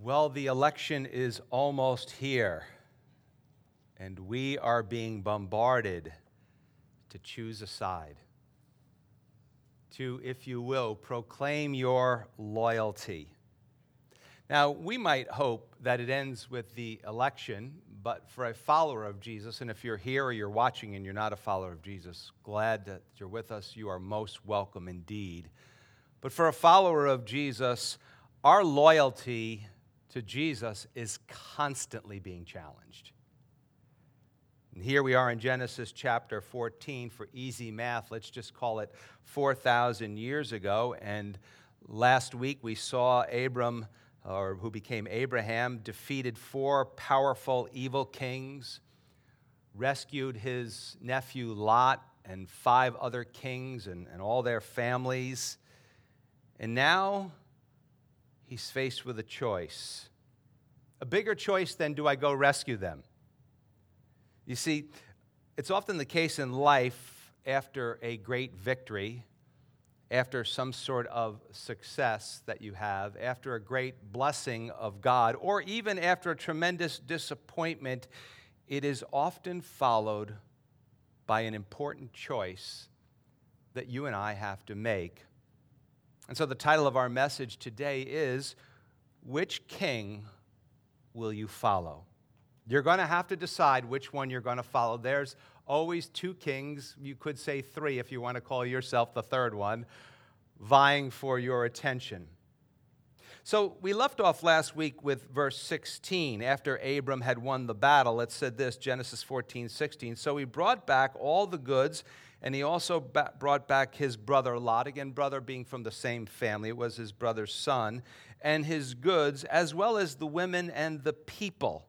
Well, the election is almost here, and we are being bombarded to choose a side, to, if you will, proclaim your loyalty. Now, we might hope that it ends with the election, but for a follower of Jesus, and if you're here or you're watching and you're not a follower of Jesus, glad that you're with us. You are most welcome indeed. But for a follower of Jesus, our loyalty to Jesus is constantly being challenged. And here we are in Genesis chapter 14. For easy math, let's just call it 4,000 years ago. And last week we saw Abram, or who became Abraham, defeated four powerful evil kings, rescued his nephew Lot and five other kings and, and all their families. And now he's faced with a choice. A bigger choice than do I go rescue them? You see, it's often the case in life after a great victory, after some sort of success that you have, after a great blessing of God, or even after a tremendous disappointment, it is often followed by an important choice that you and I have to make and so the title of our message today is Which King Will You Follow? You're going to have to decide which one you're going to follow. There's always two kings, you could say three if you want to call yourself the third one, vying for your attention. So we left off last week with verse 16. After Abram had won the battle, it said this Genesis 14, 16. So he brought back all the goods and he also brought back his brother Lot, again, brother being from the same family, it was his brother's son, and his goods, as well as the women and the people.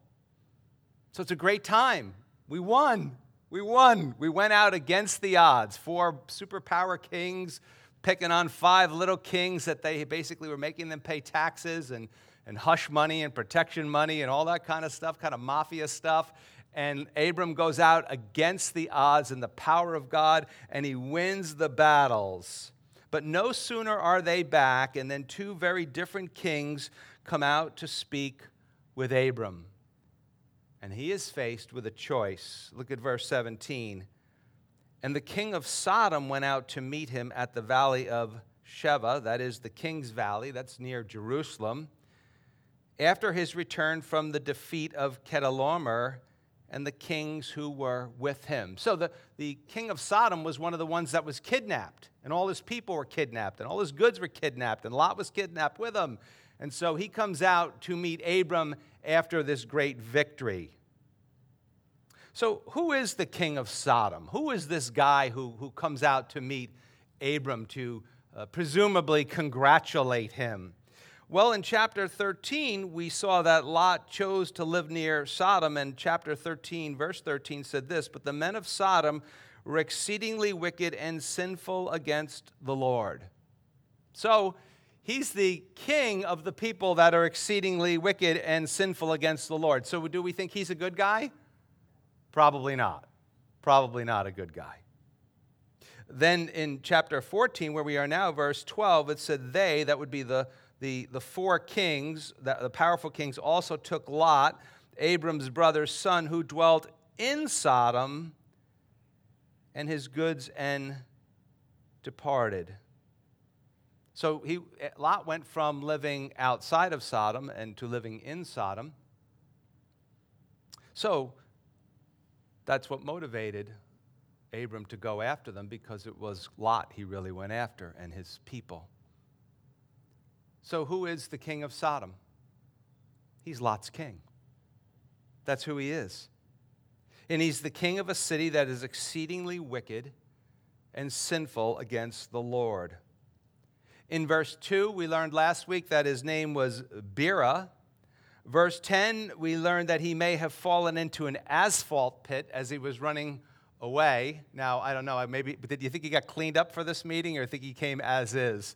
So it's a great time. We won. We won. We went out against the odds. Four superpower kings picking on five little kings that they basically were making them pay taxes and, and hush money and protection money and all that kind of stuff, kind of mafia stuff and Abram goes out against the odds and the power of God, and he wins the battles. But no sooner are they back, and then two very different kings come out to speak with Abram. And he is faced with a choice. Look at verse 17. And the king of Sodom went out to meet him at the valley of Shaveh, that is the king's valley, that's near Jerusalem. After his return from the defeat of Chedorlaomer, and the kings who were with him. So the, the king of Sodom was one of the ones that was kidnapped, and all his people were kidnapped, and all his goods were kidnapped, and Lot was kidnapped with him. And so he comes out to meet Abram after this great victory. So, who is the king of Sodom? Who is this guy who, who comes out to meet Abram to uh, presumably congratulate him? Well, in chapter 13, we saw that Lot chose to live near Sodom, and chapter 13, verse 13 said this But the men of Sodom were exceedingly wicked and sinful against the Lord. So, he's the king of the people that are exceedingly wicked and sinful against the Lord. So, do we think he's a good guy? Probably not. Probably not a good guy. Then in chapter 14, where we are now, verse 12, it said, They, that would be the the, the four kings, the, the powerful kings, also took Lot, Abram's brother's son, who dwelt in Sodom, and his goods and departed. So he, Lot went from living outside of Sodom and to living in Sodom. So that's what motivated Abram to go after them because it was Lot he really went after and his people. So, who is the king of Sodom? He's Lot's king. That's who he is. And he's the king of a city that is exceedingly wicked and sinful against the Lord. In verse 2, we learned last week that his name was Bera. Verse 10, we learned that he may have fallen into an asphalt pit as he was running away. Now, I don't know, maybe, but did you think he got cleaned up for this meeting or think he came as is?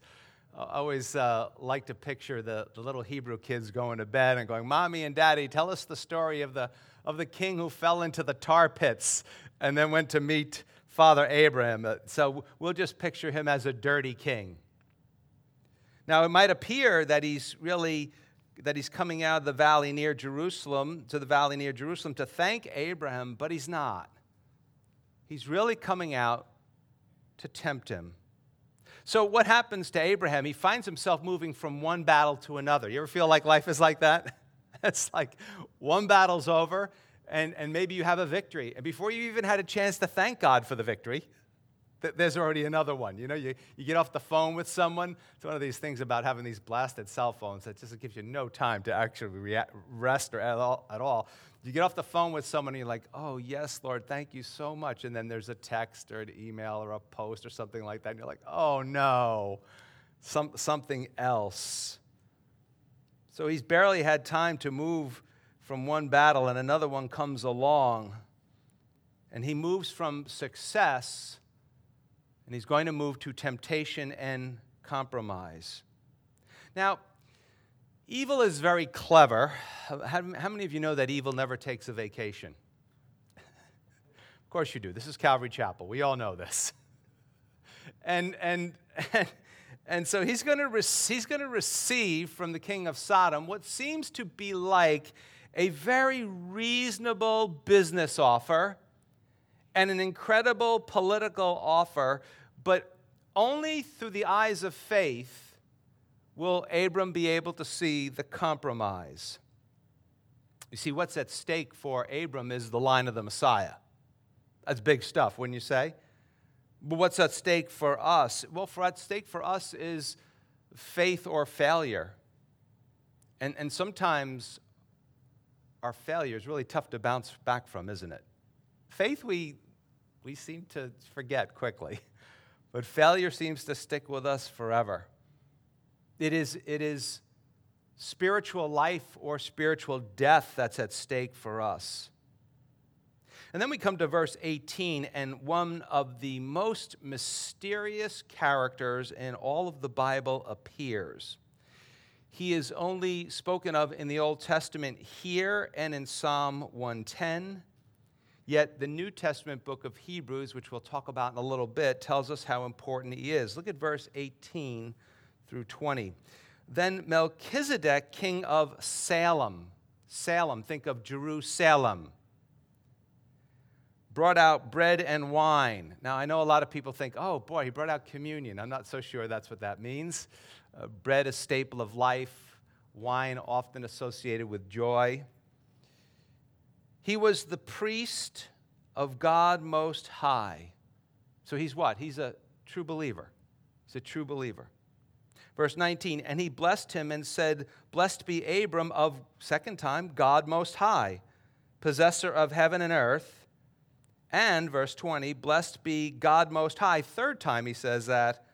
I always uh, like to picture the, the little Hebrew kids going to bed and going, Mommy and Daddy, tell us the story of the, of the king who fell into the tar pits and then went to meet Father Abraham. Uh, so we'll just picture him as a dirty king. Now, it might appear that he's really that he's coming out of the valley near Jerusalem, to the valley near Jerusalem, to thank Abraham, but he's not. He's really coming out to tempt him. So, what happens to Abraham? He finds himself moving from one battle to another. You ever feel like life is like that? it's like one battle's over, and, and maybe you have a victory. And before you even had a chance to thank God for the victory, there's already another one. You know, you, you get off the phone with someone. It's one of these things about having these blasted cell phones that just gives you no time to actually react, rest or at all, at all. You get off the phone with someone and you're like, oh, yes, Lord, thank you so much. And then there's a text or an email or a post or something like that. And you're like, oh, no, Some, something else. So he's barely had time to move from one battle and another one comes along. And he moves from success and he's going to move to temptation and compromise. Now, evil is very clever. How, many of you know that evil never takes a vacation? of course you do. This is Calvary Chapel. We all know this. and, and, and, and so he's going, to re- he's going to receive from the king of Sodom what seems to be like a very reasonable business offer and an incredible political offer, but only through the eyes of faith will Abram be able to see the compromise. You see, what's at stake for Abram is the line of the Messiah. That's big stuff, wouldn't you say? But what's at stake for us? Well, for at stake for us is faith or failure. And, and sometimes our failure is really tough to bounce back from, isn't it? Faith, we, we seem to forget quickly, but failure seems to stick with us forever. It is, it is spiritual life or spiritual death that's at stake for us. And then we come to verse 18, and one of the most mysterious characters in all of the Bible appears. He is only spoken of in the Old Testament here and in Psalm 110. Yet the New Testament book of Hebrews, which we'll talk about in a little bit, tells us how important he is. Look at verse 18 through 20. Then Melchizedek, king of Salem, Salem, think of Jerusalem, brought out bread and wine. Now, I know a lot of people think, oh boy, he brought out communion. I'm not so sure that's what that means. Uh, bread, a staple of life, wine, often associated with joy. He was the priest of God Most High. So he's what? He's a true believer. He's a true believer. Verse 19, and he blessed him and said, Blessed be Abram of, second time, God Most High, possessor of heaven and earth. And, verse 20, blessed be God Most High, third time he says that,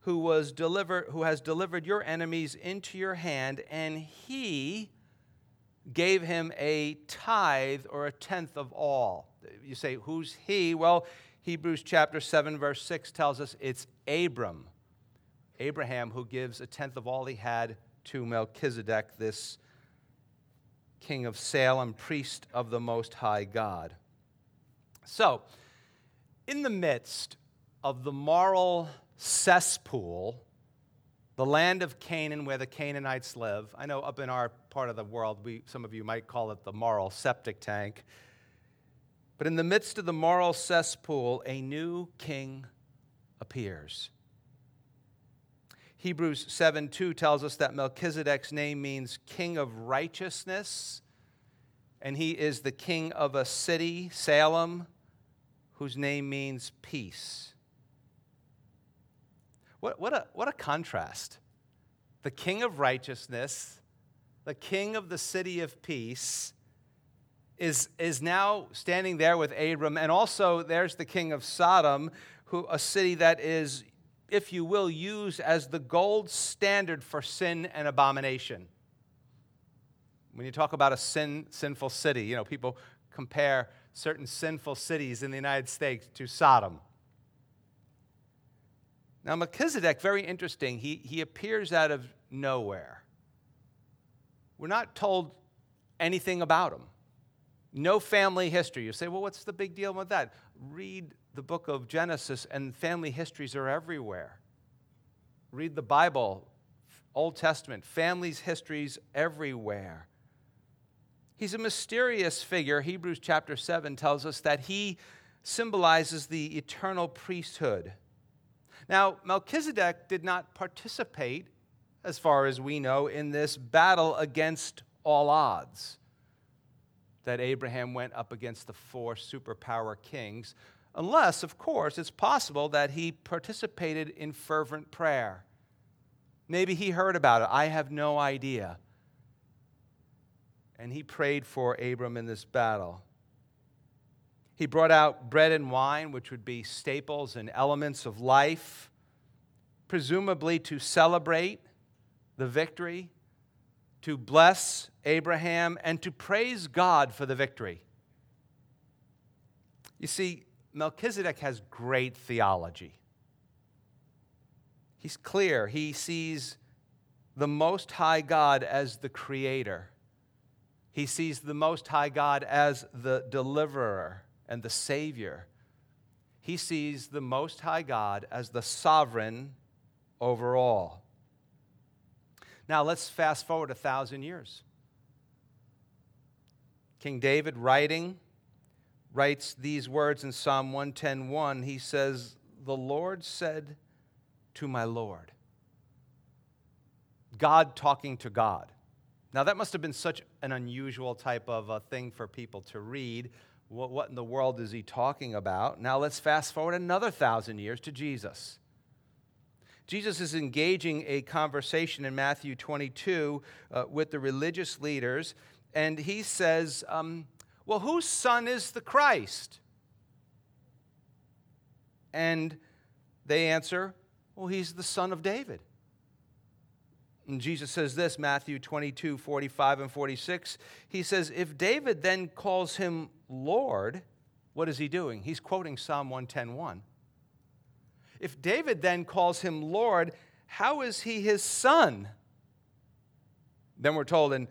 who, was delivered, who has delivered your enemies into your hand, and he gave him a tithe or a tenth of all. You say, who's he? Well, Hebrews chapter 7, verse 6 tells us it's Abram Abraham, who gives a tenth of all he had to Melchizedek, this king of Salem, priest of the Most High God. So, in the midst of the moral cesspool, the land of Canaan where the Canaanites live, I know up in our part of the world, we, some of you might call it the moral septic tank. But in the midst of the moral cesspool, a new king appears. Hebrews 7 2 tells us that Melchizedek's name means king of righteousness, and he is the king of a city, Salem, whose name means peace. What, what, a, what a contrast. The king of righteousness, the king of the city of peace, is, is now standing there with Abram, and also there's the king of Sodom, who, a city that is if you will, use as the gold standard for sin and abomination. When you talk about a sin, sinful city, you know, people compare certain sinful cities in the United States to Sodom. Now, Melchizedek, very interesting, he, he appears out of nowhere. We're not told anything about him. No family history. You say, well, what's the big deal with that? Read the book of Genesis, and family histories are everywhere. Read the Bible Old Testament, families, histories everywhere. He's a mysterious figure. Hebrews chapter 7 tells us that he symbolizes the eternal priesthood. Now, Melchizedek did not participate, as far as we know, in this battle against all odds that Abraham went up against the four superpower kings, unless, of course, it's possible that he participated in fervent prayer. Maybe he heard about it. I have no idea and he prayed for Abram in this battle. He brought out bread and wine, which would be staples and elements of life, presumably to celebrate the victory, to bless Abraham, and to praise God for the victory. You see, Melchizedek has great theology. He's clear. He sees the Most High God as the creator he sees the Most High God as the deliverer and the Savior. He sees the Most High God as the sovereign over all. Now let's fast forward a thousand years. King David writing writes these words in Psalm 110:1. He says, "The Lord said to my Lord." God talking to God. Now, that must have been such an unusual type of a thing for people to read. What, what in the world is he talking about? Now, let's fast forward another thousand years to Jesus. Jesus is engaging a conversation in Matthew 22 uh, with the religious leaders, and he says, um, Well, whose son is the Christ? And they answer, Well, he's the son of David. And Jesus says this, Matthew 22, 45 and 46. He says, If David then calls him Lord, what is he doing? He's quoting Psalm 110.1. If David then calls him Lord, how is he his son? Then we're told, and,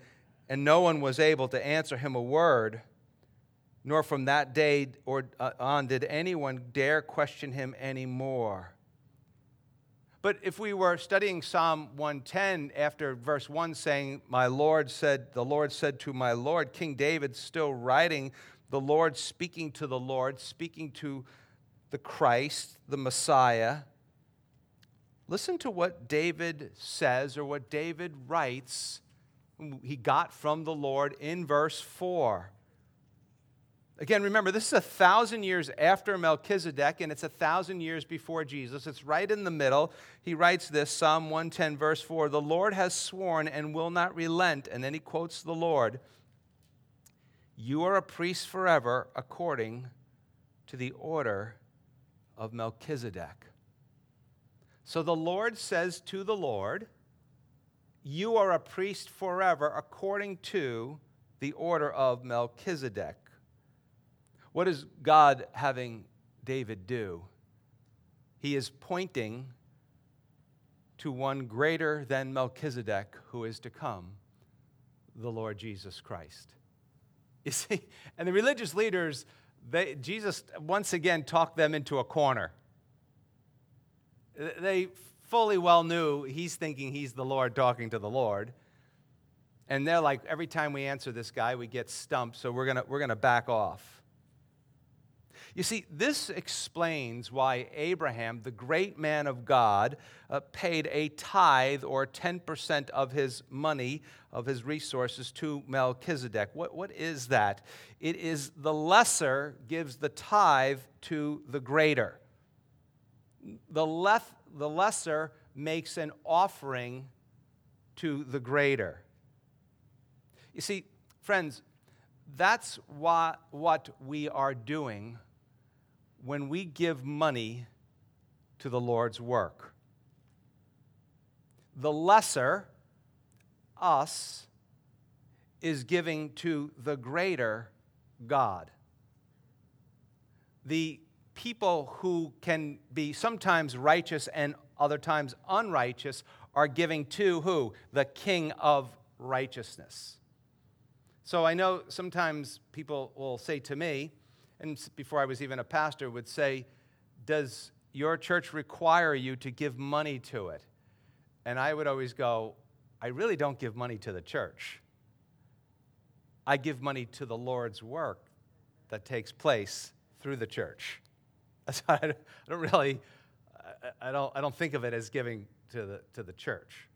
and no one was able to answer him a word, nor from that day or uh, on did anyone dare question him anymore. But if we were studying Psalm 110 after verse 1 saying, My Lord said, the Lord said to my Lord, King David still writing, the Lord speaking to the Lord, speaking to the Christ, the Messiah. Listen to what David says or what David writes he got from the Lord in verse 4. Again, remember, this is a thousand years after Melchizedek, and it's a thousand years before Jesus. It's right in the middle. He writes this Psalm 110, verse 4 The Lord has sworn and will not relent. And then he quotes the Lord You are a priest forever according to the order of Melchizedek. So the Lord says to the Lord, You are a priest forever according to the order of Melchizedek. What is God having David do? He is pointing to one greater than Melchizedek who is to come, the Lord Jesus Christ. You see, and the religious leaders, they, Jesus once again talked them into a corner. They fully well knew he's thinking he's the Lord talking to the Lord. And they're like, every time we answer this guy, we get stumped, so we're going to we're going to back off. You see, this explains why Abraham, the great man of God, uh, paid a tithe or 10% of his money, of his resources to Melchizedek. What, what is that? It is the lesser gives the tithe to the greater. The, lef- the lesser makes an offering to the greater. You see, friends, that's what, what we are doing when we give money to the Lord's work. The lesser, us, is giving to the greater God. The people who can be sometimes righteous and other times unrighteous are giving to who? The King of righteousness. So I know sometimes people will say to me, and before I was even a pastor, would say, Does your church require you to give money to it? And I would always go, I really don't give money to the church. I give money to the Lord's work that takes place through the church. I don't really, I don't, I don't think of it as giving to the, to the church.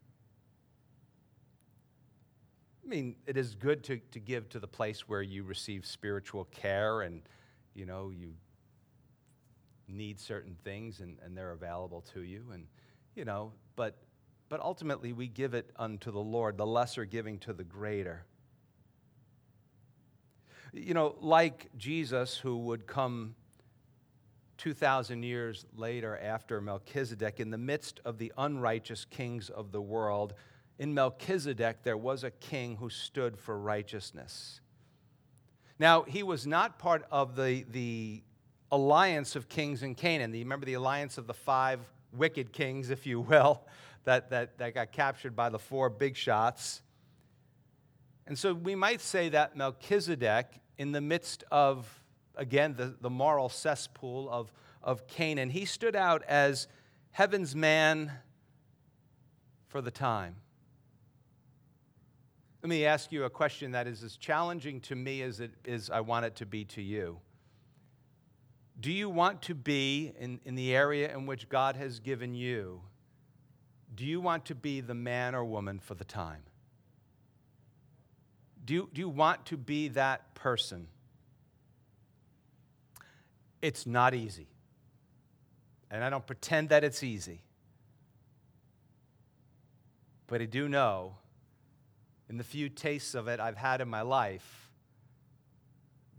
I mean, it is good to, to give to the place where you receive spiritual care and, you know, you need certain things and, and they're available to you. And, you know, but, but ultimately we give it unto the Lord, the lesser giving to the greater. You know, like Jesus, who would come 2,000 years later after Melchizedek, in the midst of the unrighteous kings of the world, in Melchizedek, there was a king who stood for righteousness. Now, he was not part of the, the alliance of kings in Canaan. You remember the alliance of the five wicked kings, if you will, that, that, that got captured by the four big shots. And so we might say that Melchizedek, in the midst of, again, the, the moral cesspool of, of Canaan, he stood out as heaven's man for the time. Let me ask you a question that is as challenging to me as it is I want it to be to you. Do you want to be in, in the area in which God has given you? Do you want to be the man or woman for the time? Do you, do you want to be that person? It's not easy. And I don't pretend that it's easy. But I do know in the few tastes of it I've had in my life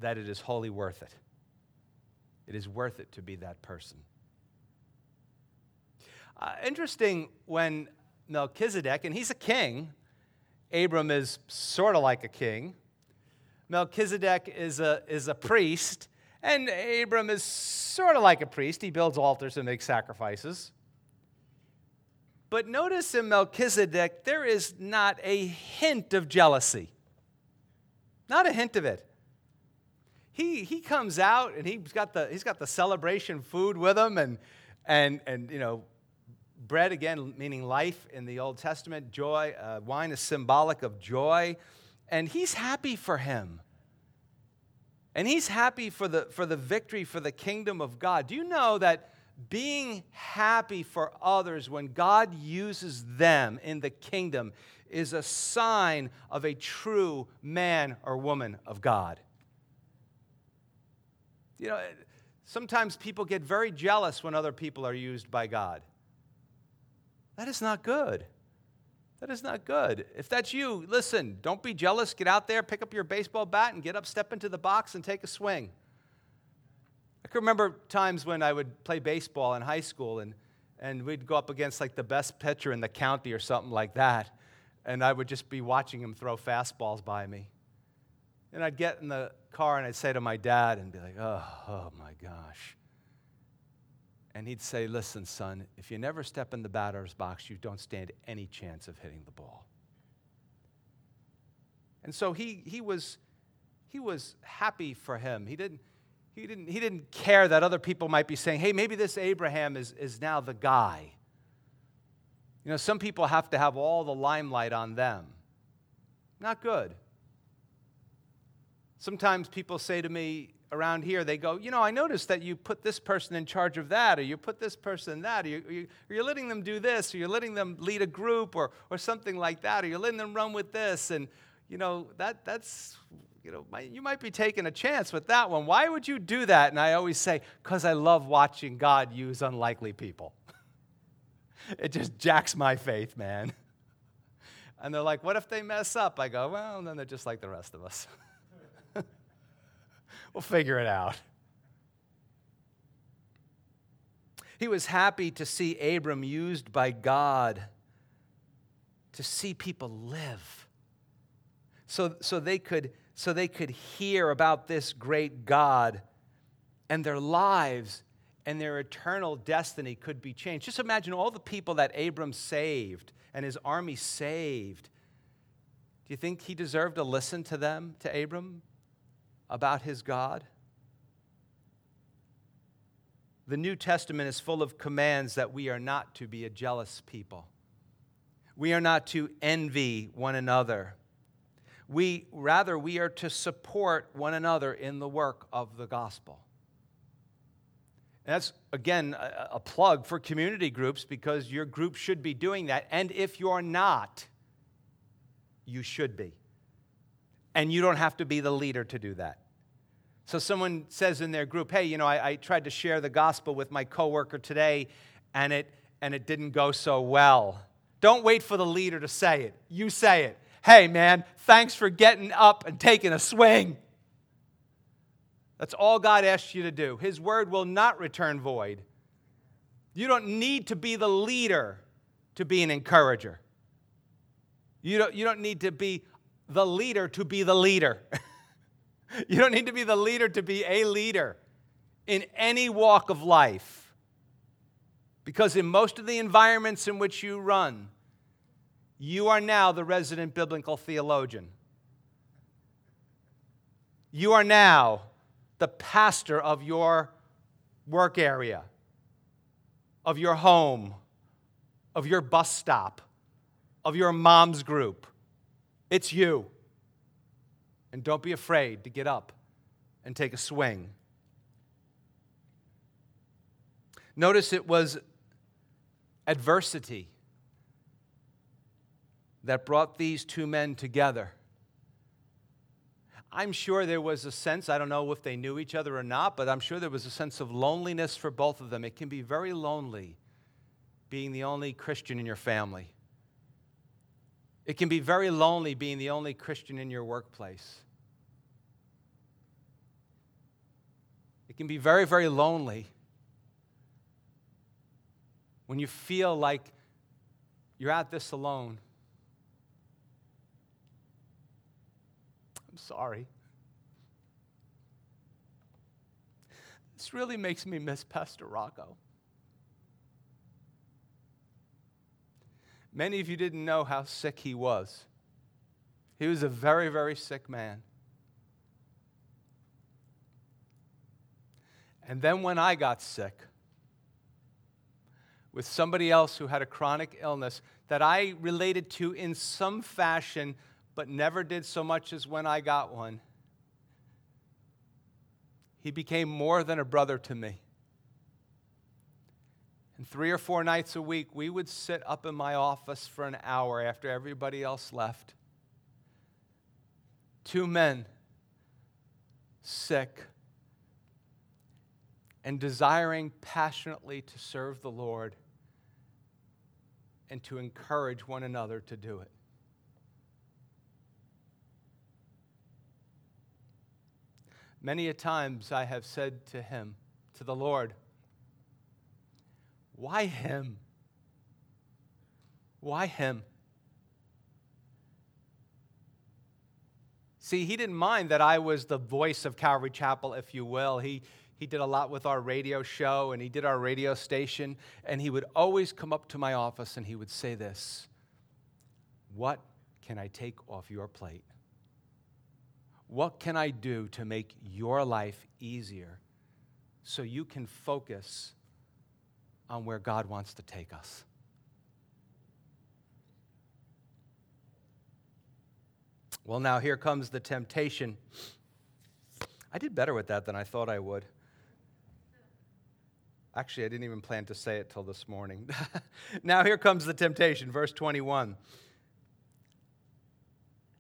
that it is wholly worth it. It is worth it to be that person. Uh, interesting when Melchizedek, and he's a king, Abram is sort of like a king. Melchizedek is a, is a priest, and Abram is sort of like a priest. He builds altars and makes sacrifices. But notice in Melchizedek, there is not a hint of jealousy. Not a hint of it. He, he comes out and he's got, the, he's got the celebration food with him and, and, and you know, bread again meaning life in the Old Testament, joy, uh, wine is symbolic of joy. And he's happy for him. And he's happy for the, for the victory for the kingdom of God. Do you know that being happy for others when God uses them in the kingdom is a sign of a true man or woman of God. You know, sometimes people get very jealous when other people are used by God. That is not good. That is not good. If that's you, listen, don't be jealous. Get out there, pick up your baseball bat, and get up, step into the box, and take a swing. I can remember times when I would play baseball in high school and, and we'd go up against like the best pitcher in the county or something like that. And I would just be watching him throw fastballs by me. And I'd get in the car and I'd say to my dad and be like, oh, oh my gosh. And he'd say, listen, son, if you never step in the batter's box, you don't stand any chance of hitting the ball. And so he, he, was, he was happy for him. He didn't, he didn't, he didn't care that other people might be saying, hey, maybe this Abraham is, is now the guy. You know, some people have to have all the limelight on them. Not good. Sometimes people say to me around here, they go, You know, I noticed that you put this person in charge of that, or you put this person in that, or, you, you, or you're letting them do this, or you're letting them lead a group, or, or something like that, or you're letting them run with this. And, you know, that, that's you know, you might be taking a chance with that one. Why would you do that? And I always say, because I love watching God use unlikely people. it just jacks my faith, man. And they're like, what if they mess up? I go, well, then they're just like the rest of us. we'll figure it out. He was happy to see Abram used by God to see people live. So, so they could so they could hear about this great God and their lives and their eternal destiny could be changed. Just imagine all the people that Abram saved and his army saved. Do you think he deserved to listen to them, to Abram, about his God? The New Testament is full of commands that we are not to be a jealous people. We are not to envy one another. We rather we are to support one another in the work of the gospel. And that's again a, a plug for community groups because your group should be doing that. And if you're not, you should be. And you don't have to be the leader to do that. So someone says in their group, hey, you know, I, I tried to share the gospel with my coworker today and it and it didn't go so well. Don't wait for the leader to say it. You say it. Hey, man, thanks for getting up and taking a swing. That's all God asks you to do. His word will not return void. You don't need to be the leader to be an encourager. You don't, you don't need to be the leader to be the leader. you don't need to be the leader to be a leader in any walk of life. Because in most of the environments in which you run, you are now the resident biblical theologian. You are now the pastor of your work area, of your home, of your bus stop, of your mom's group. It's you. And don't be afraid to get up and take a swing. Notice it was adversity that brought these two men together. I'm sure there was a sense, I don't know if they knew each other or not, but I'm sure there was a sense of loneliness for both of them. It can be very lonely being the only Christian in your family. It can be very lonely being the only Christian in your workplace. It can be very, very lonely when you feel like you're at this alone. I'm sorry. This really makes me miss Pastor Rocco. Many of you didn't know how sick he was. He was a very, very sick man. And then when I got sick with somebody else who had a chronic illness that I related to in some fashion, but never did so much as when I got one. He became more than a brother to me. And three or four nights a week, we would sit up in my office for an hour after everybody else left. Two men, sick, and desiring passionately to serve the Lord and to encourage one another to do it. Many a times I have said to him, to the Lord, Why him? Why him? See, he didn't mind that I was the voice of Calvary Chapel, if you will. He, he did a lot with our radio show and he did our radio station. And he would always come up to my office and he would say this What can I take off your plate? What can I do to make your life easier so you can focus on where God wants to take us? Well, now here comes the temptation. I did better with that than I thought I would. Actually, I didn't even plan to say it till this morning. now here comes the temptation, verse 21.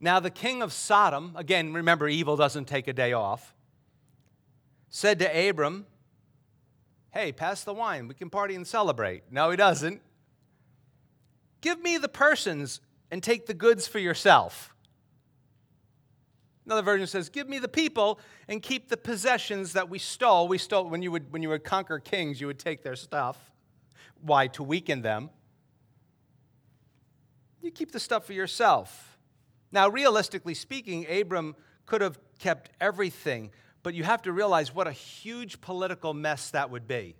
Now, the king of Sodom, again, remember, evil doesn't take a day off, said to Abram, Hey, pass the wine. We can party and celebrate. No, he doesn't. Give me the persons and take the goods for yourself. Another version says, Give me the people and keep the possessions that we stole. We stole, when you would, when you would conquer kings, you would take their stuff. Why? To weaken them. You keep the stuff for yourself. Now, realistically speaking, Abram could have kept everything, but you have to realize what a huge political mess that would be.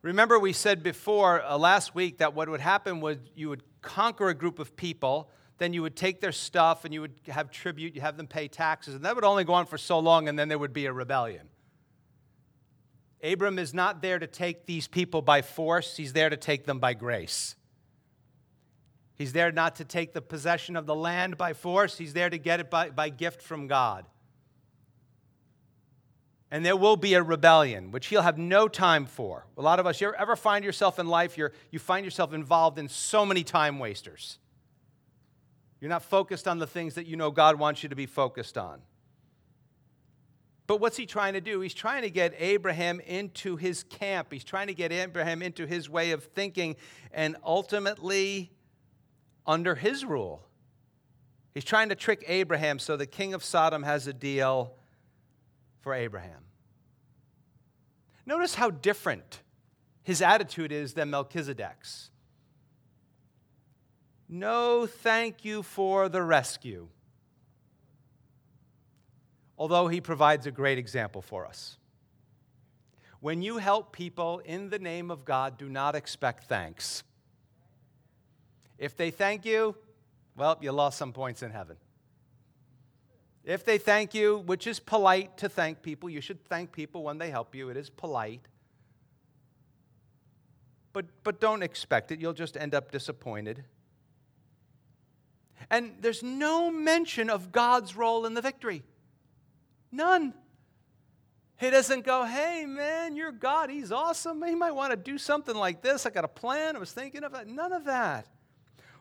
Remember, we said before uh, last week that what would happen was you would conquer a group of people, then you would take their stuff and you would have tribute, you have them pay taxes, and that would only go on for so long, and then there would be a rebellion. Abram is not there to take these people by force, he's there to take them by grace. He's there not to take the possession of the land by force, he's there to get it by, by gift from God. And there will be a rebellion, which he'll have no time for. A lot of us, you ever find yourself in life, you're, you find yourself involved in so many time wasters. You're not focused on the things that you know God wants you to be focused on. But what's he trying to do? He's trying to get Abraham into his camp. He's trying to get Abraham into his way of thinking and ultimately under his rule. He's trying to trick Abraham so the king of Sodom has a deal for Abraham. Notice how different his attitude is than Melchizedek's. No, thank you for the rescue. Although he provides a great example for us. When you help people in the name of God, do not expect thanks. If they thank you, well, you lost some points in heaven. If they thank you, which is polite to thank people, you should thank people when they help you. It is polite. But, but don't expect it. You'll just end up disappointed. And there's no mention of God's role in the victory. None. He doesn't go, hey, man, you're God. He's awesome. He might want to do something like this. I got a plan. I was thinking of it. None of that.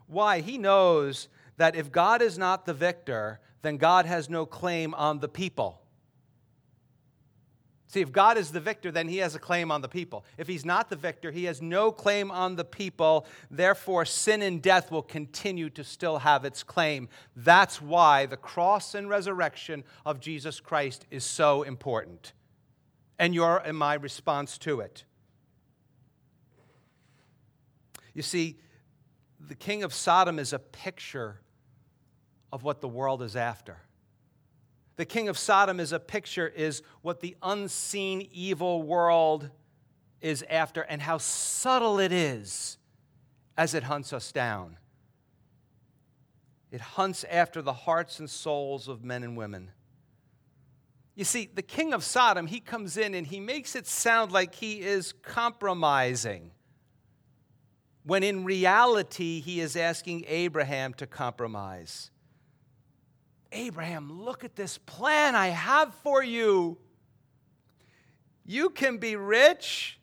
Why? He knows that if God is not the victor, then God has no claim on the people. See, if God is the victor, then he has a claim on the people. If he's not the victor, he has no claim on the people. Therefore, sin and death will continue to still have its claim. That's why the cross and resurrection of Jesus Christ is so important. And your and my response to it. You see, the king of Sodom is a picture of what the world is after. The king of Sodom is a picture, is what the unseen evil world is after, and how subtle it is as it hunts us down. It hunts after the hearts and souls of men and women. You see, the king of Sodom, he comes in and he makes it sound like he is compromising, when in reality, he is asking Abraham to compromise. Abraham, look at this plan I have for you. You can be rich,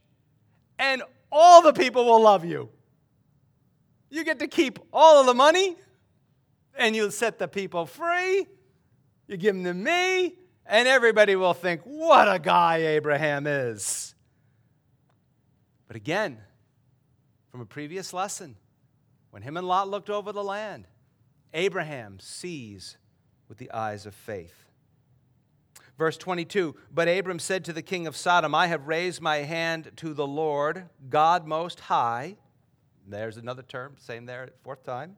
and all the people will love you. You get to keep all of the money, and you'll set the people free. You give them to me, and everybody will think, what a guy Abraham is. But again, from a previous lesson, when him and Lot looked over the land, Abraham sees with the eyes of faith. Verse 22 But Abram said to the king of Sodom, I have raised my hand to the Lord, God Most High. There's another term, same there, fourth time.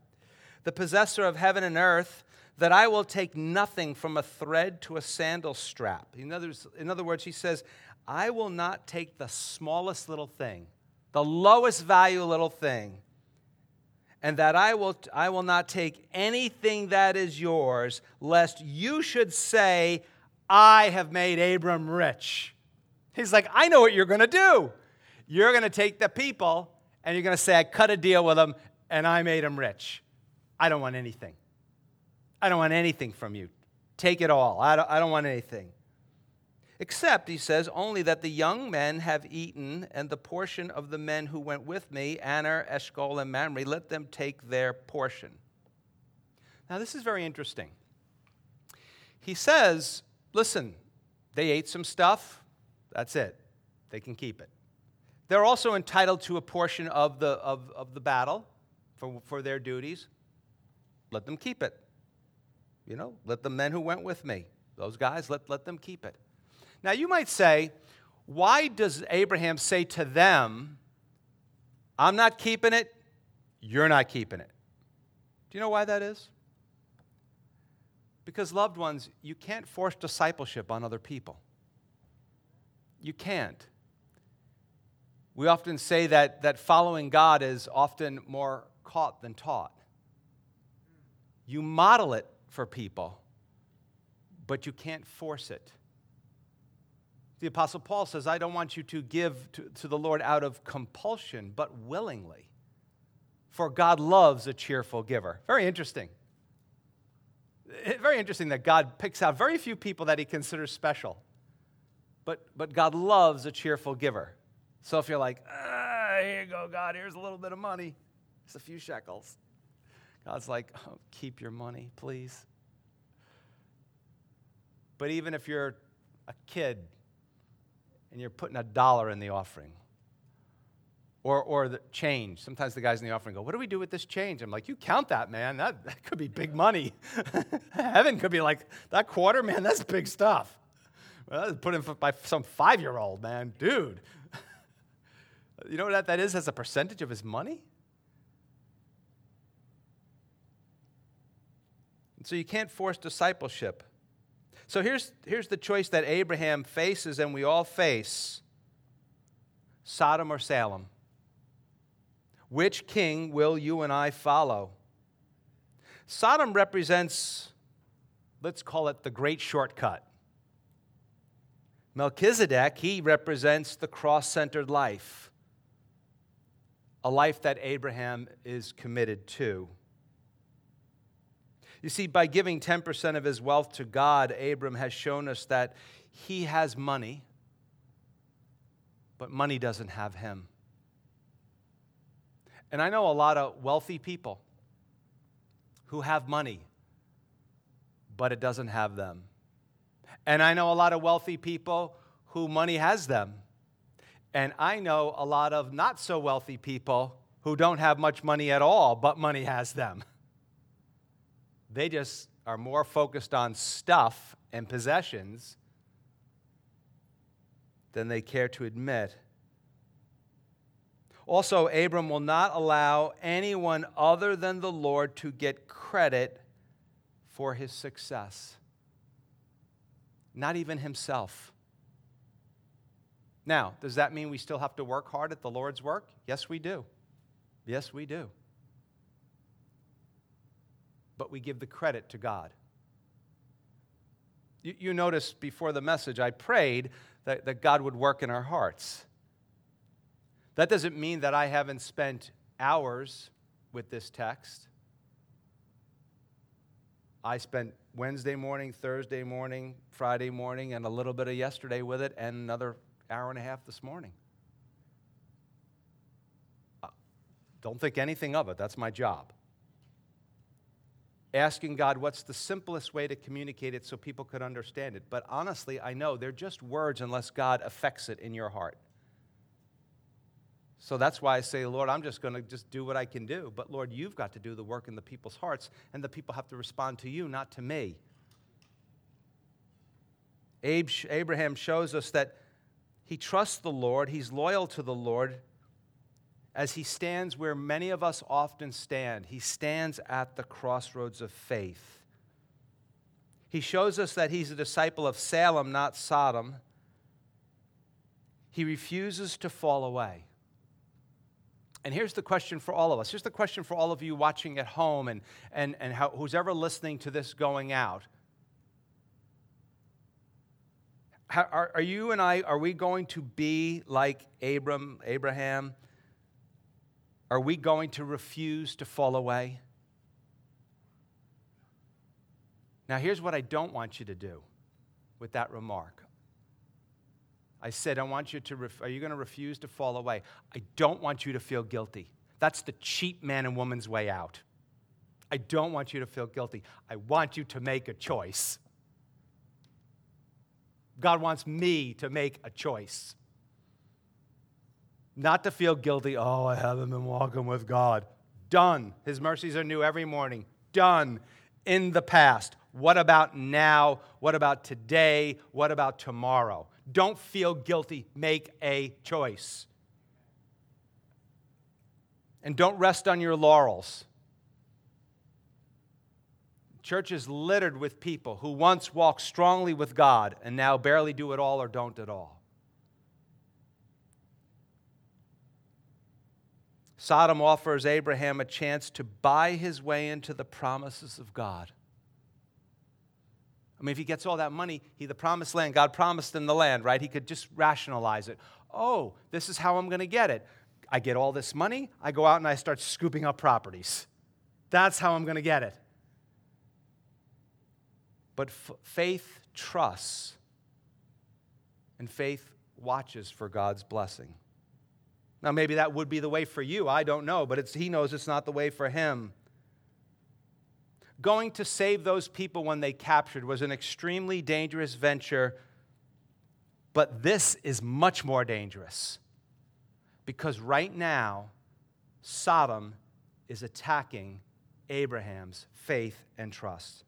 The possessor of heaven and earth, that I will take nothing from a thread to a sandal strap. In other, in other words, he says, I will not take the smallest little thing, the lowest value little thing, and that I will, I will not take anything that is yours, lest you should say, I have made Abram rich. He's like, I know what you're going to do. You're going to take the people and you're going to say, I cut a deal with them and I made them rich. I don't want anything. I don't want anything from you. Take it all. I don't, I don't want anything. Except, he says, only that the young men have eaten, and the portion of the men who went with me, Aner, Eshcol, and Mamre, let them take their portion. Now, this is very interesting. He says, listen, they ate some stuff, that's it. They can keep it. They're also entitled to a portion of the, of, of the battle for, for their duties. Let them keep it. You know, let the men who went with me, those guys, let, let them keep it. Now, you might say, why does Abraham say to them, I'm not keeping it, you're not keeping it? Do you know why that is? Because, loved ones, you can't force discipleship on other people. You can't. We often say that, that following God is often more caught than taught. You model it for people, but you can't force it. The Apostle Paul says, I don't want you to give to, to the Lord out of compulsion, but willingly. for God loves a cheerful giver. Very interesting. Eh, very interesting that God picks out very few people that he considers special. But, but God loves a cheerful giver. So if you're like, ah, here you go, God, here's a little bit of money, it's a few shekels. God's like, oh, keep your money, please. But even if you're a kid and you're putting a dollar in the offering, or, or the change. Sometimes the guys in the offering go, What do we do with this change? I'm like, You count that, man. That, that could be big money. Heaven could be like, That quarter, man, that's big stuff. Well, put in by some five year old, man. Dude. you know what that, that is as a percentage of his money? so you can't force discipleship. So here's, here's the choice that Abraham faces and we all face Sodom or Salem. Which king will you and I follow? Sodom represents, let's call it the great shortcut. Melchizedek, he represents the cross centered life, a life that Abraham is committed to. You see, by giving 10% of his wealth to God, Abram has shown us that he has money, but money doesn't have him. And I know a lot of wealthy people who have money, but it doesn't have them. And I know a lot of wealthy people who money has them. And I know a lot of not so wealthy people who don't have much money at all, but money has them. They just are more focused on stuff and possessions than they care to admit. Also, Abram will not allow anyone other than the Lord to get credit for his success, not even himself. Now, does that mean we still have to work hard at the Lord's work? Yes, we do. Yes, we do. But we give the credit to God. You, you notice before the message, I prayed that, that God would work in our hearts. That doesn't mean that I haven't spent hours with this text. I spent Wednesday morning, Thursday morning, Friday morning, and a little bit of yesterday with it, and another hour and a half this morning. Uh, don't think anything of it. That's my job. Asking God what's the simplest way to communicate it so people could understand it. But honestly, I know they're just words unless God affects it in your heart. So that's why I say, Lord, I'm just going to just do what I can do. But Lord, you've got to do the work in the people's hearts, and the people have to respond to you, not to me. Abraham shows us that he trusts the Lord, he's loyal to the Lord as he stands where many of us often stand. He stands at the crossroads of faith. He shows us that he's a disciple of Salem, not Sodom. He refuses to fall away. And here's the question for all of us. Here's the question for all of you watching at home and, and, and how, who's ever listening to this going out. How, are, are you and I, are we going to be like Abram, Abraham? Are we going to refuse to fall away? Now, here's what I don't want you to do with that remark. I said, I want you to, ref- are you going to refuse to fall away? I don't want you to feel guilty. That's the cheap man and woman's way out. I don't want you to feel guilty. I want you to make a choice. God wants me to make a choice. Not to feel guilty, oh, I haven't been walking with God. Done. His mercies are new every morning. Done. In the past. What about now? What about today? What about tomorrow? Don't feel guilty. Make a choice. And don't rest on your laurels. Church is littered with people who once walked strongly with God and now barely do it all or don't at all. Sodom offers Abraham a chance to buy his way into the promises of God. I mean, if he gets all that money, he the promised land, God promised him the land, right? He could just rationalize it. Oh, this is how I'm going to get it. I get all this money, I go out and I start scooping up properties. That's how I'm going to get it. But f- faith trusts, and faith watches for God's blessing. Now, maybe that would be the way for you. I don't know, but he knows it's not the way for him. Going to save those people when they captured was an extremely dangerous venture, but this is much more dangerous because right now, Sodom is attacking Abraham's faith and trust.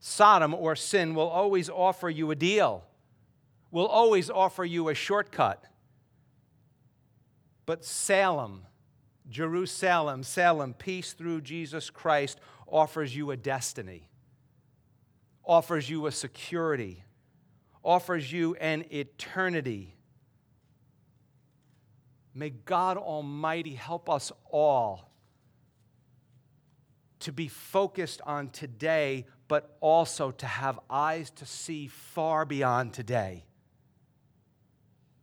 Sodom or sin will always offer you a deal, will always offer you a shortcut. But Salem, Jerusalem, Salem, peace through Jesus Christ offers you a destiny, offers you a security, offers you an eternity. May God Almighty help us all to be focused on today, but also to have eyes to see far beyond today.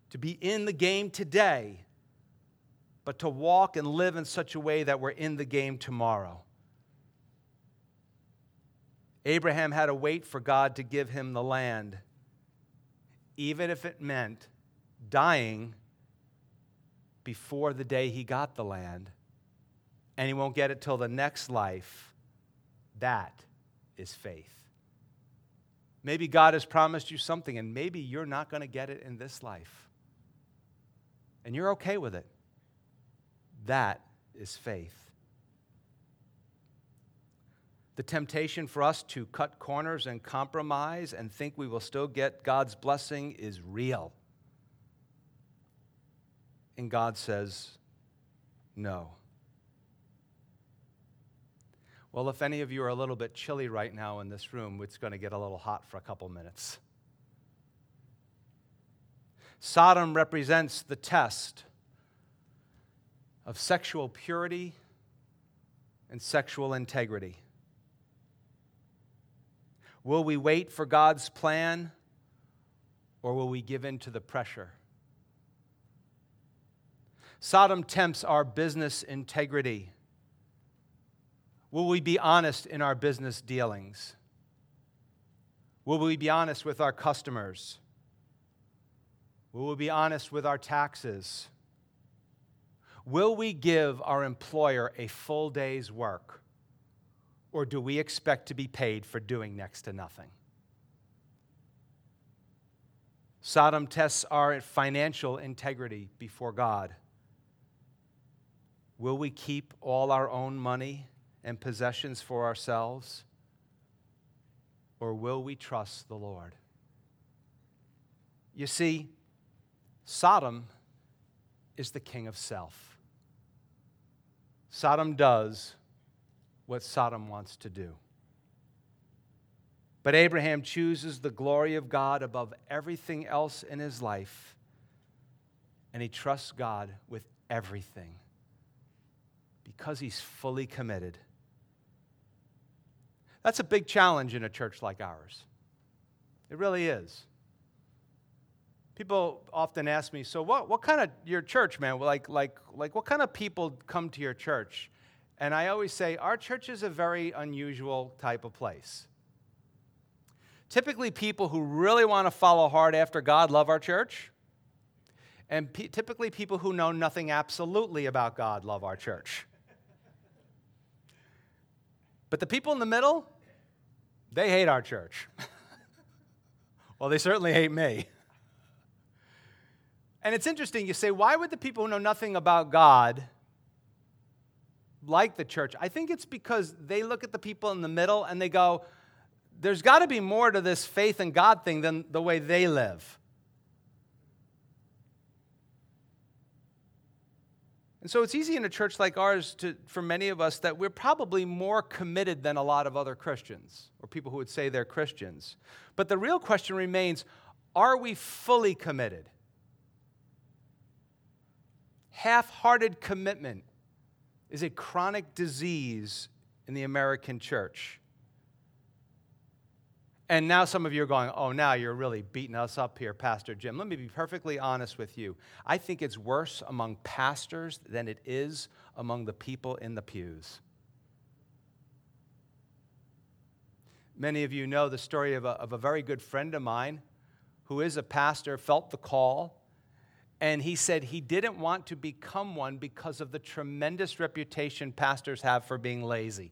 To be in the game today, but to walk and live in such a way that we're in the game tomorrow. Abraham had to wait for God to give him the land, even if it meant dying before the day he got the land and he won't get it till the next life. That is faith. Maybe God has promised you something, and maybe you're not going to get it in this life. And you're okay with it. That is faith. The temptation for us to cut corners and compromise and think we will still get God's blessing is real. And God says, no. Well, if any of you are a little bit chilly right now in this room, it's going to get a little hot for a couple minutes. Sodom represents the test of sexual purity and sexual integrity. Will we wait for God's plan or will we give in to the pressure? Sodom tempts our business integrity. Will we be honest in our business dealings? Will we be honest with our customers? Will we be honest with our taxes? Will we give our employer a full day's work? Or do we expect to be paid for doing next to nothing? Sodom tests our financial integrity before God. Will we keep all our own money and possessions for ourselves? Or will we trust the Lord? You see, Sodom is the king of self. Sodom does what Sodom wants to do. But Abraham chooses the glory of God above everything else in his life, and he trusts God with everything because he's fully committed. That's a big challenge in a church like ours. It really is. People often ask me, so what, what kind of your church, man? Like, like, like what kind of people come to your church? And I always say, our church is a very unusual type of place. Typically, people who really want to follow hard after God love our church. And typically, people who know nothing absolutely about God love our church. But the people in the middle, they hate our church. well, they certainly hate me. And it's interesting, you say, why would the people who know nothing about God like the church? I think it's because they look at the people in the middle and they go, there's got to be more to this faith in God thing than the way they live. And so it's easy in a church like ours to, for many of us that we're probably more committed than a lot of other Christians or people who would say they're Christians. But the real question remains are we fully committed? Half hearted commitment is a chronic disease in the American church. And now some of you are going, oh, now you're really beating us up here, Pastor Jim. Let me be perfectly honest with you. I think it's worse among pastors than it is among the people in the pews. Many of you know the story of a, of a very good friend of mine who is a pastor, felt the call, and he said he didn't want to become one because of the tremendous reputation pastors have for being lazy.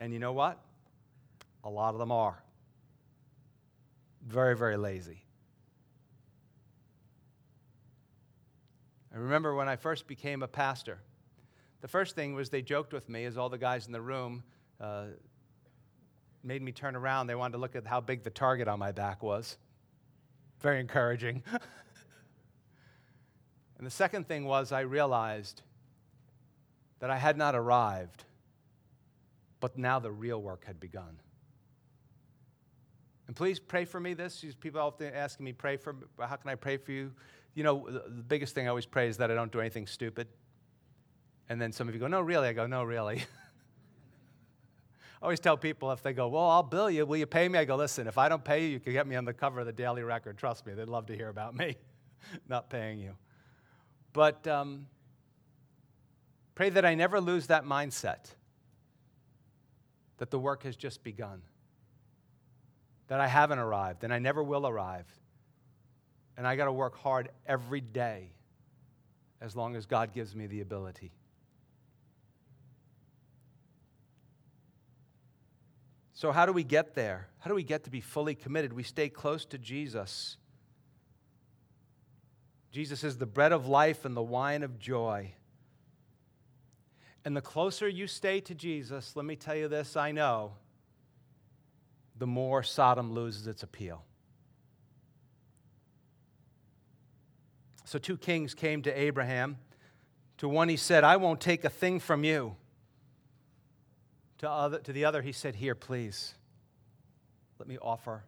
And you know what? A lot of them are. Very, very lazy. I remember when I first became a pastor, the first thing was they joked with me as all the guys in the room uh, made me turn around. They wanted to look at how big the target on my back was. Very encouraging. and the second thing was I realized that I had not arrived but now the real work had begun. And please pray for me this. People often asking me, pray for me. How can I pray for you? You know, the, the biggest thing I always pray is that I don't do anything stupid. And then some of you go, no, really? I go, no, really. Always tell people if they go, well, I'll bill you. Will you pay me? I go, listen, if I don't pay you, you can get me on the cover of the Daily Record. Trust me, they'd love to hear about me not paying you. But um, pray that I never lose that mindset that the work has just begun, that I haven't arrived and I never will arrive. And I got to work hard every day as long as God gives me the ability. So, how do we get there? How do we get to be fully committed? We stay close to Jesus. Jesus is the bread of life and the wine of joy. And the closer you stay to Jesus, let me tell you this I know, the more Sodom loses its appeal. So, two kings came to Abraham. To one, he said, I won't take a thing from you. To, other, to the other, he said, Here, please, let me offer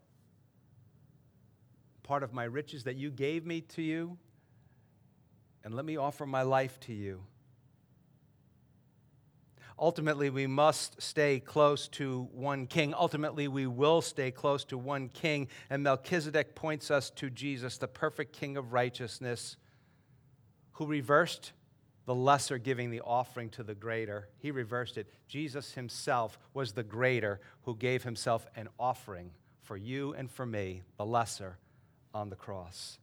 part of my riches that you gave me to you, and let me offer my life to you. Ultimately, we must stay close to one king. Ultimately, we will stay close to one king. And Melchizedek points us to Jesus, the perfect king of righteousness, who reversed the lesser giving the offering to the greater. He reversed it. Jesus himself was the greater who gave himself an offering for you and for me, the lesser, on the cross.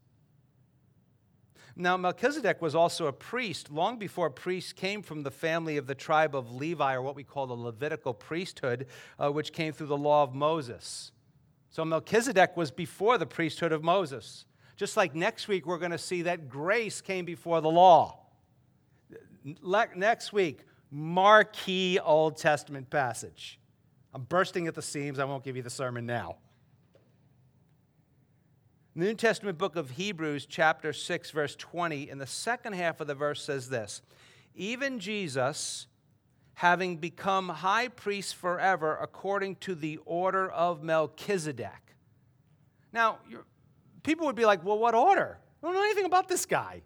Now, Melchizedek was also a priest long before priests came from the family of the tribe of Levi, or what we call the Levitical priesthood, uh, which came through the law of Moses. So, Melchizedek was before the priesthood of Moses. Just like next week, we're going to see that grace came before the law. Next week, marquee Old Testament passage. I'm bursting at the seams. I won't give you the sermon now. The New Testament book of Hebrews, chapter 6, verse 20, in the second half of the verse says this Even Jesus, having become high priest forever according to the order of Melchizedek. Now, people would be like, well, what order? I don't know anything about this guy.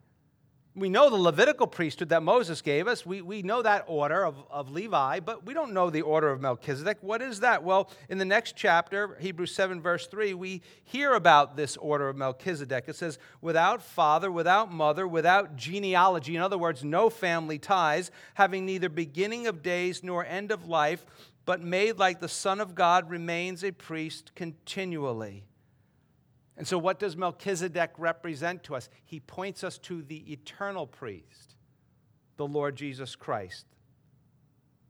We know the Levitical priesthood that Moses gave us. We, we know that order of, of Levi, but we don't know the order of Melchizedek. What is that? Well, in the next chapter, Hebrews 7, verse 3, we hear about this order of Melchizedek. It says, without father, without mother, without genealogy, in other words, no family ties, having neither beginning of days nor end of life, but made like the Son of God, remains a priest continually. And so, what does Melchizedek represent to us? He points us to the eternal priest, the Lord Jesus Christ,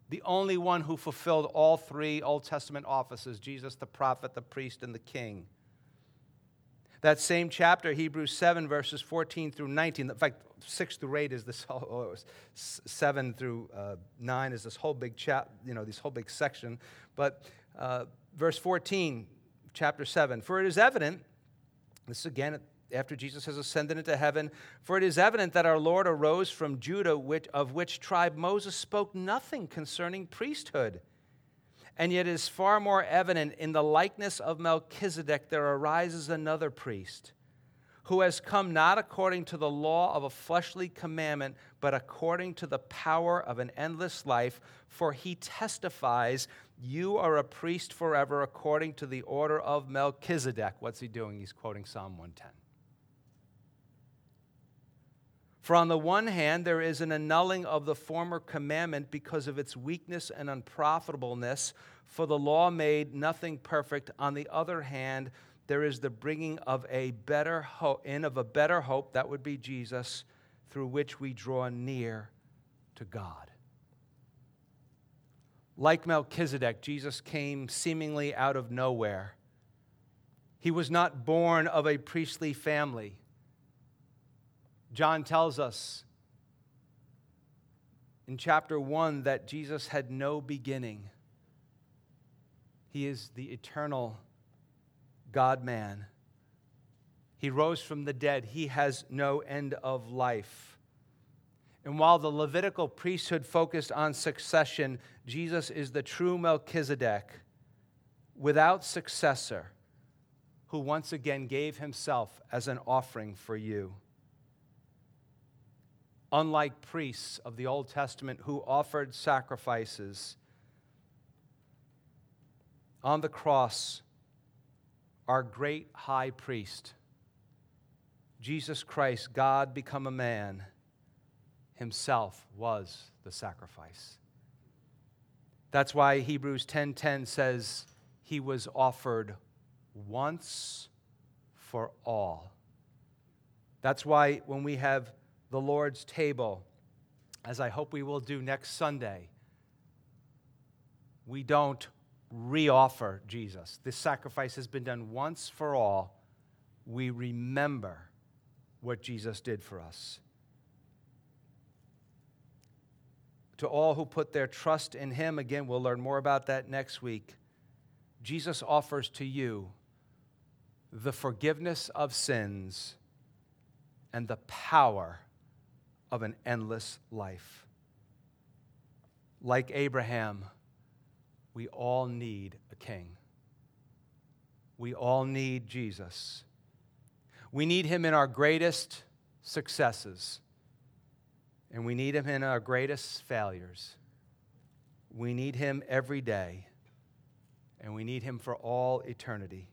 the only one who fulfilled all three Old Testament offices Jesus, the prophet, the priest, and the king. That same chapter, Hebrews 7, verses 14 through 19, in fact, 6 through 8 is this whole, oh, 7 through uh, 9 is this whole big chap, you know, this whole big section. But uh, verse 14, chapter 7, for it is evident this again after Jesus has ascended into heaven. For it is evident that our Lord arose from Judah, which, of which tribe Moses spoke nothing concerning priesthood. And yet it is far more evident in the likeness of Melchizedek there arises another priest who has come not according to the law of a fleshly commandment, but according to the power of an endless life. For he testifies, You are a priest forever according to the order of Melchizedek. What's he doing? He's quoting Psalm 110. For on the one hand, there is an annulling of the former commandment because of its weakness and unprofitableness, for the law made nothing perfect. On the other hand, there is the bringing of a better hope, in of a better hope, that would be Jesus, through which we draw near to God. Like Melchizedek, Jesus came seemingly out of nowhere. He was not born of a priestly family. John tells us in chapter 1 that Jesus had no beginning. He is the eternal God man. He rose from the dead. He has no end of life. And while the Levitical priesthood focused on succession, Jesus is the true Melchizedek without successor who once again gave himself as an offering for you unlike priests of the Old Testament who offered sacrifices. On the cross, our great high priest, Jesus Christ, God become a man, himself was the sacrifice. That's why Hebrews 10:10 says he was offered once for all. That's why when we have the Lord's table, as I hope we will do next Sunday, we don't reoffer Jesus. This sacrifice has been done once for all. We remember what Jesus did for us. To all who put their trust in Him, again, we'll learn more about that next week. Jesus offers to you the forgiveness of sins and the power of an endless life. Like Abraham, we all need a king. We all need Jesus. We need him in our greatest successes, and we need him in our greatest failures. We need him every day, and we need him for all eternity.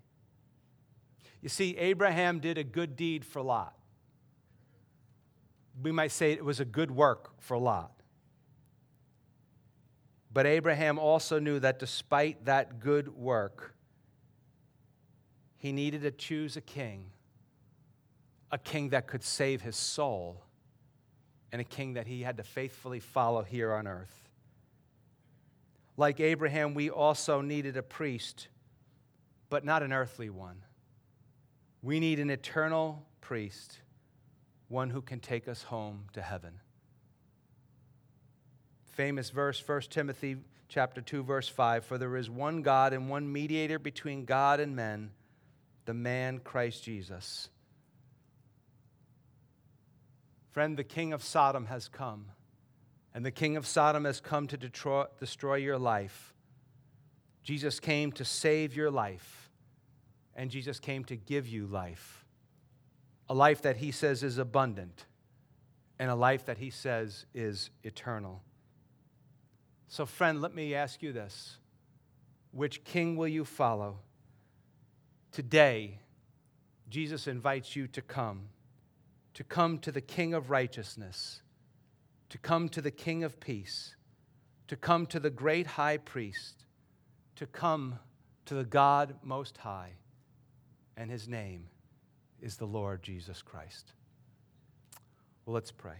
You see, Abraham did a good deed for Lot we might say it was a good work for Lot. But Abraham also knew that despite that good work, he needed to choose a king, a king that could save his soul, and a king that he had to faithfully follow here on earth. Like Abraham, we also needed a priest, but not an earthly one. We need an eternal priest one who can take us home to heaven. Famous verse, 1 Timothy chapter 2 verse 5, for there is one God and one mediator between God and men, the man Christ Jesus. Friend, the king of Sodom has come, and the king of Sodom has come to destroy, destroy your life. Jesus came to save your life, and Jesus came to give you life a life that he says is abundant, and a life that he says is eternal. So, friend, let me ask you this which king will you follow? Today, Jesus invites you to come, to come to the King of righteousness, to come to the King of peace, to come to the great high priest, to come to the God most high, and his name is the Lord Jesus Christ. Well, let's pray.